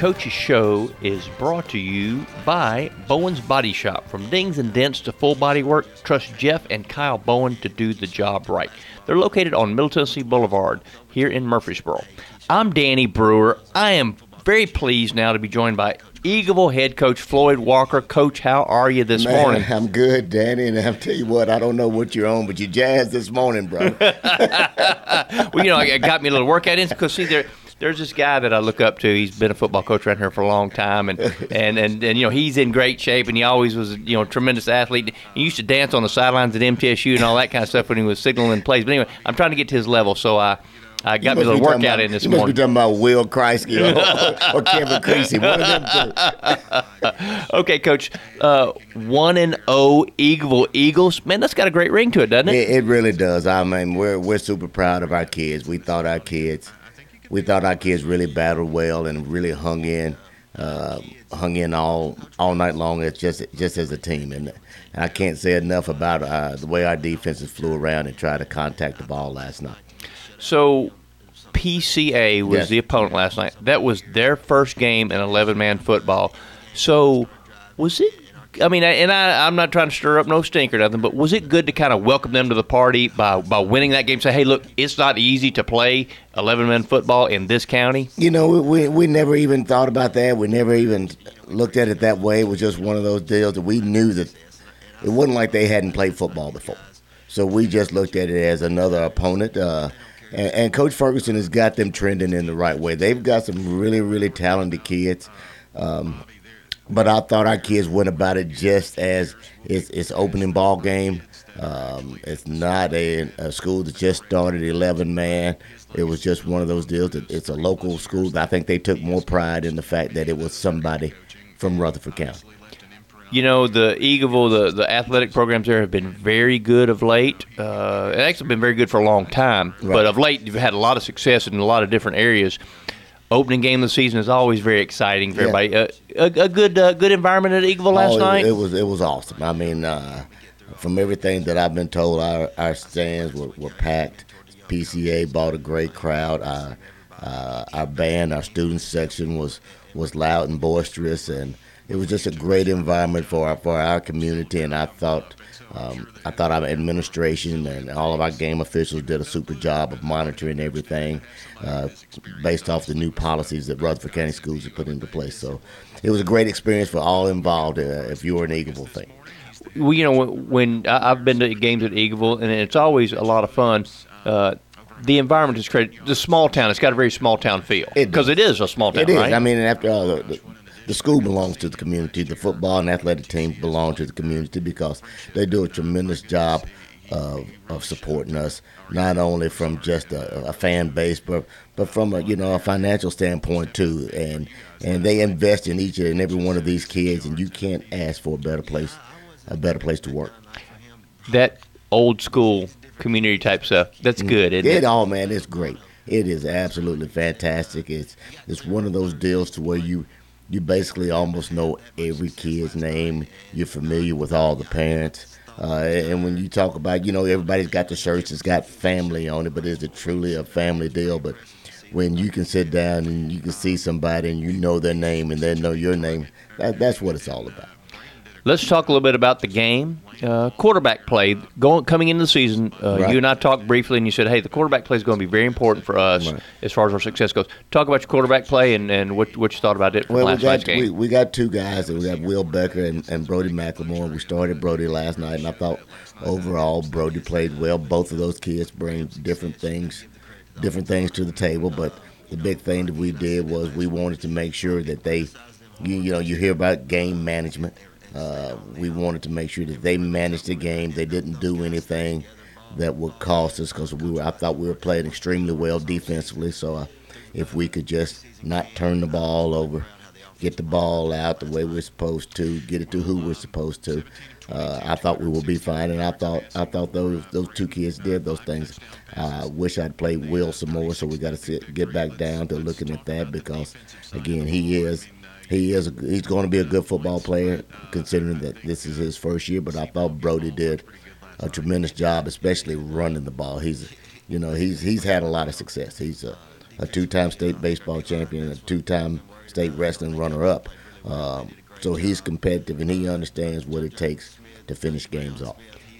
Coach's Show is brought to you by Bowen's Body Shop. From dings and dents to full body work, trust Jeff and Kyle Bowen to do the job right. They're located on Middle Tennessee Boulevard here in Murfreesboro. I'm Danny Brewer. I am very pleased now to be joined by Eagleville head coach Floyd Walker. Coach, how are you this Man, morning? I'm good, Danny, and I'll tell you what, I don't know what you're on, but you jazzed this morning, bro. well, you know, it got me a little workout in because see there. There's this guy that I look up to. He's been a football coach around here for a long time, and and and, and you know he's in great shape, and he always was you know a tremendous athlete. He used to dance on the sidelines at MTSU and all that kind of stuff when he was signaling plays. But anyway, I'm trying to get to his level, so I. I got me a little workout about, in this you morning. must be talking about Will Kreisky or, or Kevin Creasy, one of them two. okay, Coach. Uh, one and zero Eagleville Eagles. Man, that's got a great ring to it, doesn't it? It, it really does. I mean, we're we're super proud of our kids. We thought our kids, we thought our kids really battled well and really hung in, uh, hung in all all night long. It's just just as a team, and I can't say enough about uh, the way our defenses flew around and tried to contact the ball last night. So, PCA was Yes. the opponent last night. That was their first game in 11 man football. So, was it? I mean, and I, I'm not trying to stir up no stink or nothing, but was it good to kind of welcome them to the party by, by winning that game? Say, hey, look, it's not easy to play 11 man football in this county. You know, we, we never even thought about that. We never even looked at it that way. It was just one of those deals that we knew that it wasn't like they hadn't played football before. So we just looked at it as another opponent. Uh, and, and Coach Ferguson has got them trending in the right way. They've got some really, really talented kids. Um, but I thought our kids went about it just as it's, it's opening ball game. Um, it's not a, a school that just started 11 man. It was just one of those deals. That it's a local school. I think they took more pride in the fact that it was somebody from Rutherford County. You know, the Eagleville, the, the athletic programs there have been very good of late. Uh, it's actually been very good for a long time, Right. but of late, you've had a lot of success in a lot of different areas. Opening game of the season is always very exciting for Yeah. everybody. Uh, a, a good uh, good environment at Eagleville last Oh, it- night. It, was it was awesome. I mean, uh, from everything that I've been told, our our stands were, were packed. PCA brought a great crowd. Our uh, our band, our student section was was loud and boisterous, and it was just a great environment for our, for our community. And I thought. Um, I thought our administration and all of our game officials did a super job of monitoring everything uh, based off the new policies that Rutherford County Schools have put into place. So it was a great experience for all involved uh, if you were an Eagleville fan. well, you know, when, when I've been to games at Eagleville, and it's always a lot of fun. Uh, the environment is great. The small town, it's got a very small town feel because does. it is a small town, It is. right? I mean, after all, the, the, the school belongs to the community. The football and athletic teams belong to the community because they do a tremendous job of, of supporting us, not only from just a, a fan base, but but from a you know a financial standpoint too. And and they invest in each and every one of these kids, and you can't ask for a better place, a better place to work. that old school community type stuff. That's mm-hmm. good, isn't It it? all, man, it's great. It is absolutely fantastic. It's it's one of those deals to where you you basically almost know every kid's name. You're familiar with all the parents. Uh, and when you talk about, you know, everybody's got the shirts, it's got family on it, but is it truly a family deal? But when you can sit down and you can see somebody and you know their name and they know your name, that, that's what it's all about. Let's talk a little bit about the game. Uh, quarterback play going coming into the season. Uh, Right. You and I talked briefly, and you said, "Hey, the quarterback play is going to be very important for us Right. as far as our success goes." Talk about your quarterback play and, and what what you thought about it from Well, we last night's got game. we, we got two guys. We got Will Becker and, and Brody McLemore. We started Brody last night, and I thought overall Brody played well. Both of those kids bring different things, different things to the table. But the big thing that we did was we wanted to make sure that they, you, you know, you hear about game management. Uh, we wanted to make sure that they managed the game. They didn't do anything that would cost us because we were. I thought we were playing extremely well defensively. So uh, if we could just not turn the ball over, get the ball out the way we're supposed to, get it to who we're supposed to. Uh, I thought we would be fine, and I thought I thought those those two kids did those things. I wish I'd played Will some more, so we got to get back down to looking at that because, again, he is he is a, he's going to be a good football player considering that this is his first year. But I thought Brody did a tremendous job, especially running the ball. He's you know he's he's had a lot of success. He's a, a two-time state baseball champion, a two-time state wrestling runner-up. Um, so he's competitive and he understands what it takes to finish games off.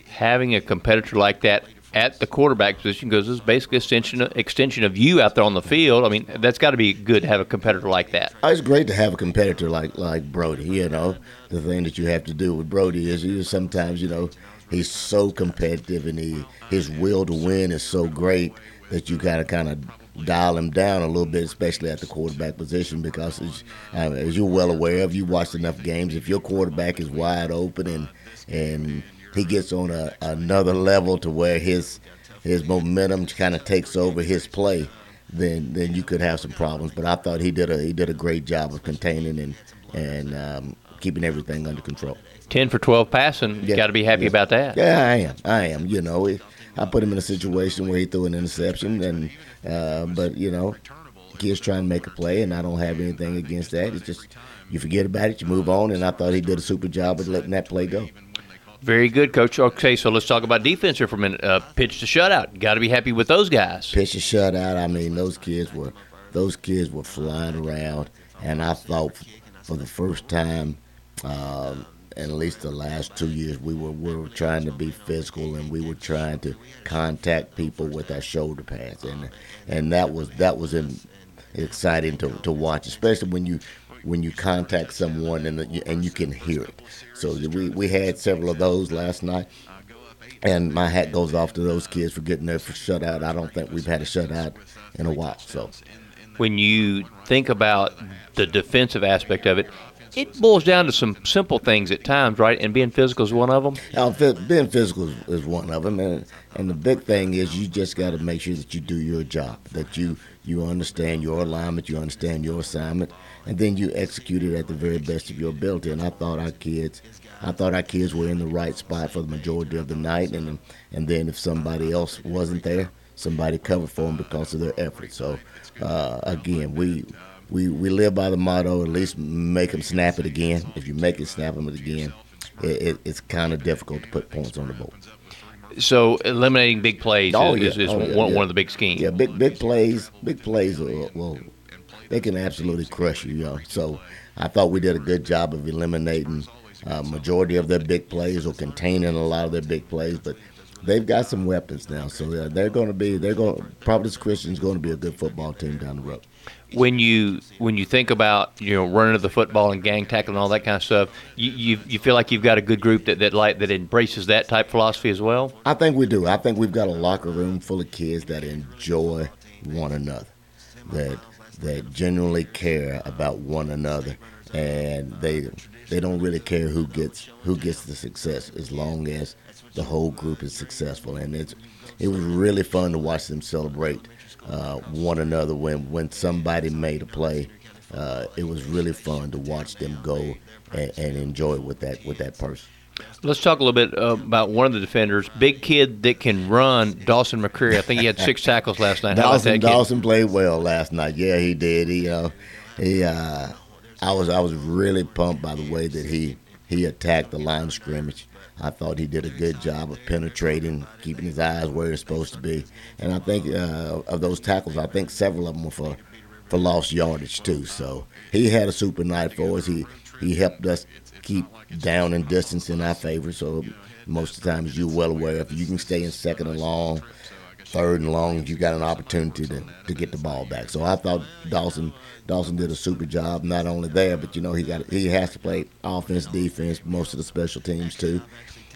Having a competitor like that at the quarterback position because it's basically extension extension of you out there on the field. I mean, that's got to be good to have a competitor like that. Oh, it's great to have a competitor like like Brody. You know, the thing that you have to do with Brody is you sometimes you know he's so competitive and he his will to win is so great that you gotta kind of dial him down a little bit, especially at the quarterback position, because as, uh, as you're well aware of, you watched enough games. If your quarterback is wide open and and he gets on a, another level to where his his momentum kind of takes over his play, then then you could have some problems. But I thought he did a he did a great job of containing and and um, keeping everything under control. Ten for twelve passing. Yeah, Got to be happy yeah. about that. Yeah, I am. I am. You know, I put him in a situation where he threw an interception, and uh, but you know, kids trying to make a play, and I don't have anything against that. It's just you forget about it, you move on, and I thought he did a super job of letting that play go. Very good, Coach. Okay, so let's talk about defense here for a minute. Uh, pitch to shutout. Got to be happy with those guys. Pitch to shutout. I mean, those kids were those kids were flying around, and I thought for the first time in at least the last two years, we were we were trying to be physical and we were trying to contact people with our shoulder pads, and and that was that was in, exciting to, to watch, especially when you when you contact someone and and you can hear it. So we we had several of those last night, and my hat goes off to those kids for getting there for shutout. I don't think we've had a shutout in a while. So when you think about the defensive aspect of it, it boils down to some simple things at times, right? And being physical is one of them. Uh, being physical is, is one of them, and and the big thing is you just got to make sure that you do your job, that you you understand your alignment, you understand your assignment, and then you execute it at the very best of your ability. And I thought our kids, I thought our kids were in the right spot for the majority of the night, and and then if somebody else wasn't there, somebody covered for them because of their effort. So uh, again, we. We, we live by the motto, at least make them snap it again. If you make it snap them again, it, it, it's kind of difficult to put points on the board. So eliminating big plays oh, is, yeah. is oh, one, yeah. one, of the big schemes. Yeah, big big plays, big plays. Will, will they can absolutely crush you. know? So I thought we did a good job of eliminating uh, majority of their big plays or containing a lot of their big plays, but they've got some weapons now. So uh, they're going to be they're going Providence Christian's going to be a good football team down the road when you when you think about you know running the football and gang tackling and all that kind of stuff, you, you, you feel like you've got a good group that that like that embraces that type philosophy as well. I think we do. I think we've got a locker room full of kids that enjoy one another, that that genuinely care about one another, and they they don't really care who gets who gets the success as long as the whole group is successful. And it's it was really fun to watch them celebrate uh, one another when when somebody made a play. Uh, it was really fun to watch them go and, and, enjoy with that with that person. Let's talk a little bit uh, about one of the defenders, big kid that can run, Dawson McCreary. I think he had six tackles last night. Dawson, Dawson played well last night. Yeah, he did. He, uh, he, uh, I was, I was really pumped by the way that he he attacked the line of scrimmage. I thought he did a good job of penetrating, keeping his eyes where they're supposed to be. And I think uh, of those tackles, I think several of them were for, for lost yardage too. So he had a super night for us. He he helped us keep down and distance in our favor. So most of the time, as you're well aware, if you can stay in second and long, third and long, you got an opportunity to, to get the ball back. So I thought Dawson Dawson did a super job. Not only there, but you know he got he has to play offense, defense, most of the special teams too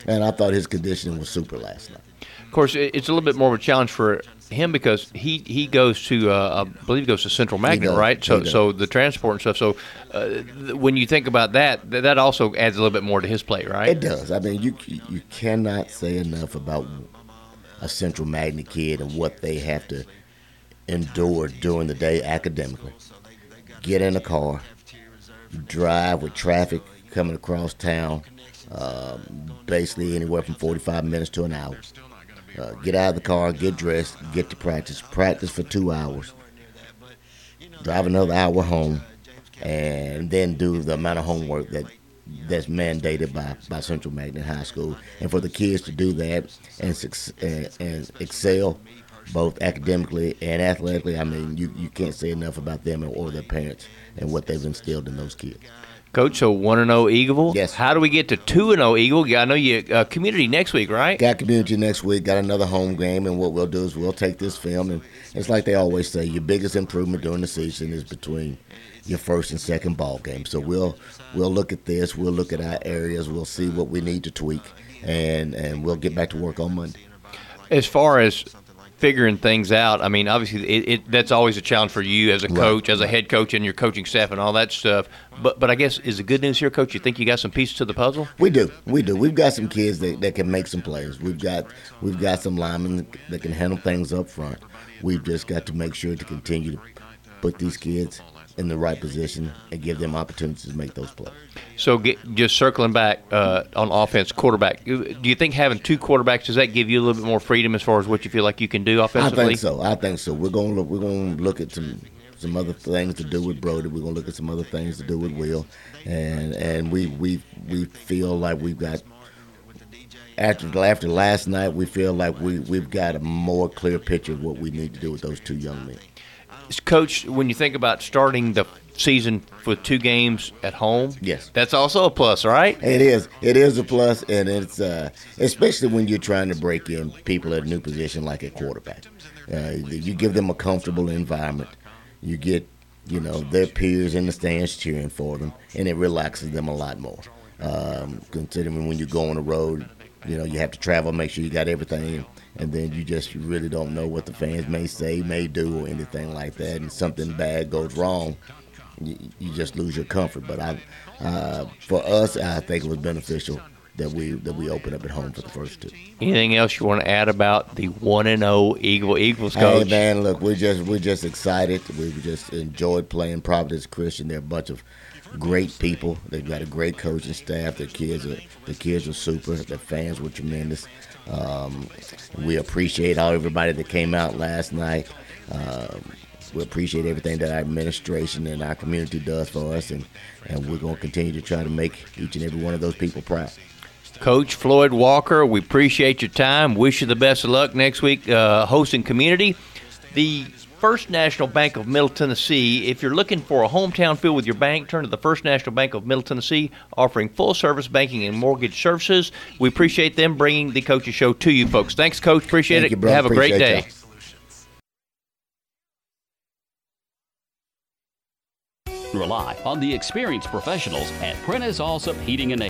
and I thought his conditioning was super last night. Of course, it's a little bit more of a challenge for him because he he goes to uh, I believe he goes to Central Magnet, right? So so the transport and stuff. So uh, when you think about that, that also adds a little bit more to his play, right? It does. I mean, you you cannot say enough about a Central Magnet kid and what they have to endure during the day academically. Get in a car, drive with traffic coming across town, uh, basically anywhere from 45 minutes to an hour. Uh, get out of the car, get dressed, get to practice, practice for two hours, drive another hour home, and then do the amount of homework that that's mandated by, by Central Magnet High School. And for the kids to do that and, and, and excel both academically and athletically, I mean, you, you can't say enough about them and or their parents and what they've instilled in those kids. Coach, so one and zero oh Eagle. Yes. How do we get to two and zero oh Eagle? I know you uh, community next week, right? Got community next week. Got another home game, and what we'll do is we'll take this film, and it's like they always say, your biggest improvement during the season is between your first and second ball game. So we'll we'll look at this. We'll look at our areas. We'll see what we need to tweak, and and we'll get back to work on Monday. As far as figuring things out. I mean, obviously, it, it, that's always a challenge for you as a coach, as a head coach, and your coaching staff and all that stuff. But but I guess is the good news here, coach? You think you got some pieces to the puzzle? We do, we do. We've got some kids that, that can make some plays. We've got we've got some linemen that can handle things up front. We've just got to make sure to continue to put these kids in the right position and give them opportunities to make those plays. So, get, just circling back uh, on offense, quarterback. Do you think having two quarterbacks does that give you a little bit more freedom as far as what you feel like you can do offensively? I think so. I think so. We're going to look. We're going to look at some some other things to do with Brody. We're going to look at some other things to do with Will, and and we we we feel like we've got. After, after last night, we feel like we, we've got a more clear picture of what we need to do with those two young men. Coach, when you think about starting the season with two games at home, yes, that's also a plus, right? It is. It is a plus, and it's uh, especially when you're trying to break in people at a new position like a quarterback. Uh, you give them a comfortable environment. You get, you know, their peers in the stands cheering for them, and it relaxes them a lot more. Um, considering when you go on the road, you know, you have to travel, make sure you got everything and then you just really don't know what the fans may say, may do, or anything like that. And something bad goes wrong, you, you just lose your comfort. But I, uh, for us, I think it was beneficial that we that we open up at home for the first two. Anything else you want to add about the one and zero oh Eagle Eagles coach? Hey man, look, we're just we're just excited. We just enjoyed playing Providence Christian. They're a bunch of great people. They've got a great coaching staff. Their kids are the kids are super. The fans were tremendous. Um, we appreciate all everybody that came out last night. Um, we appreciate everything that our administration and our community does for us, and, and we're going to continue to try to make each and every one of those people proud. Coach Floyd Walker, we appreciate your time. Wish you the best of luck next week uh, hosting community. The First National Bank of Middle Tennessee. If you're looking for a hometown feel with your bank, turn to the First National Bank of Middle Tennessee, offering full service banking and mortgage services. We appreciate them bringing the Coaches Show to you folks. Thanks, Coach. Appreciate Thank it. You, Have a great day. Rely on the experienced professionals at Prentice Allsup Heating and Air.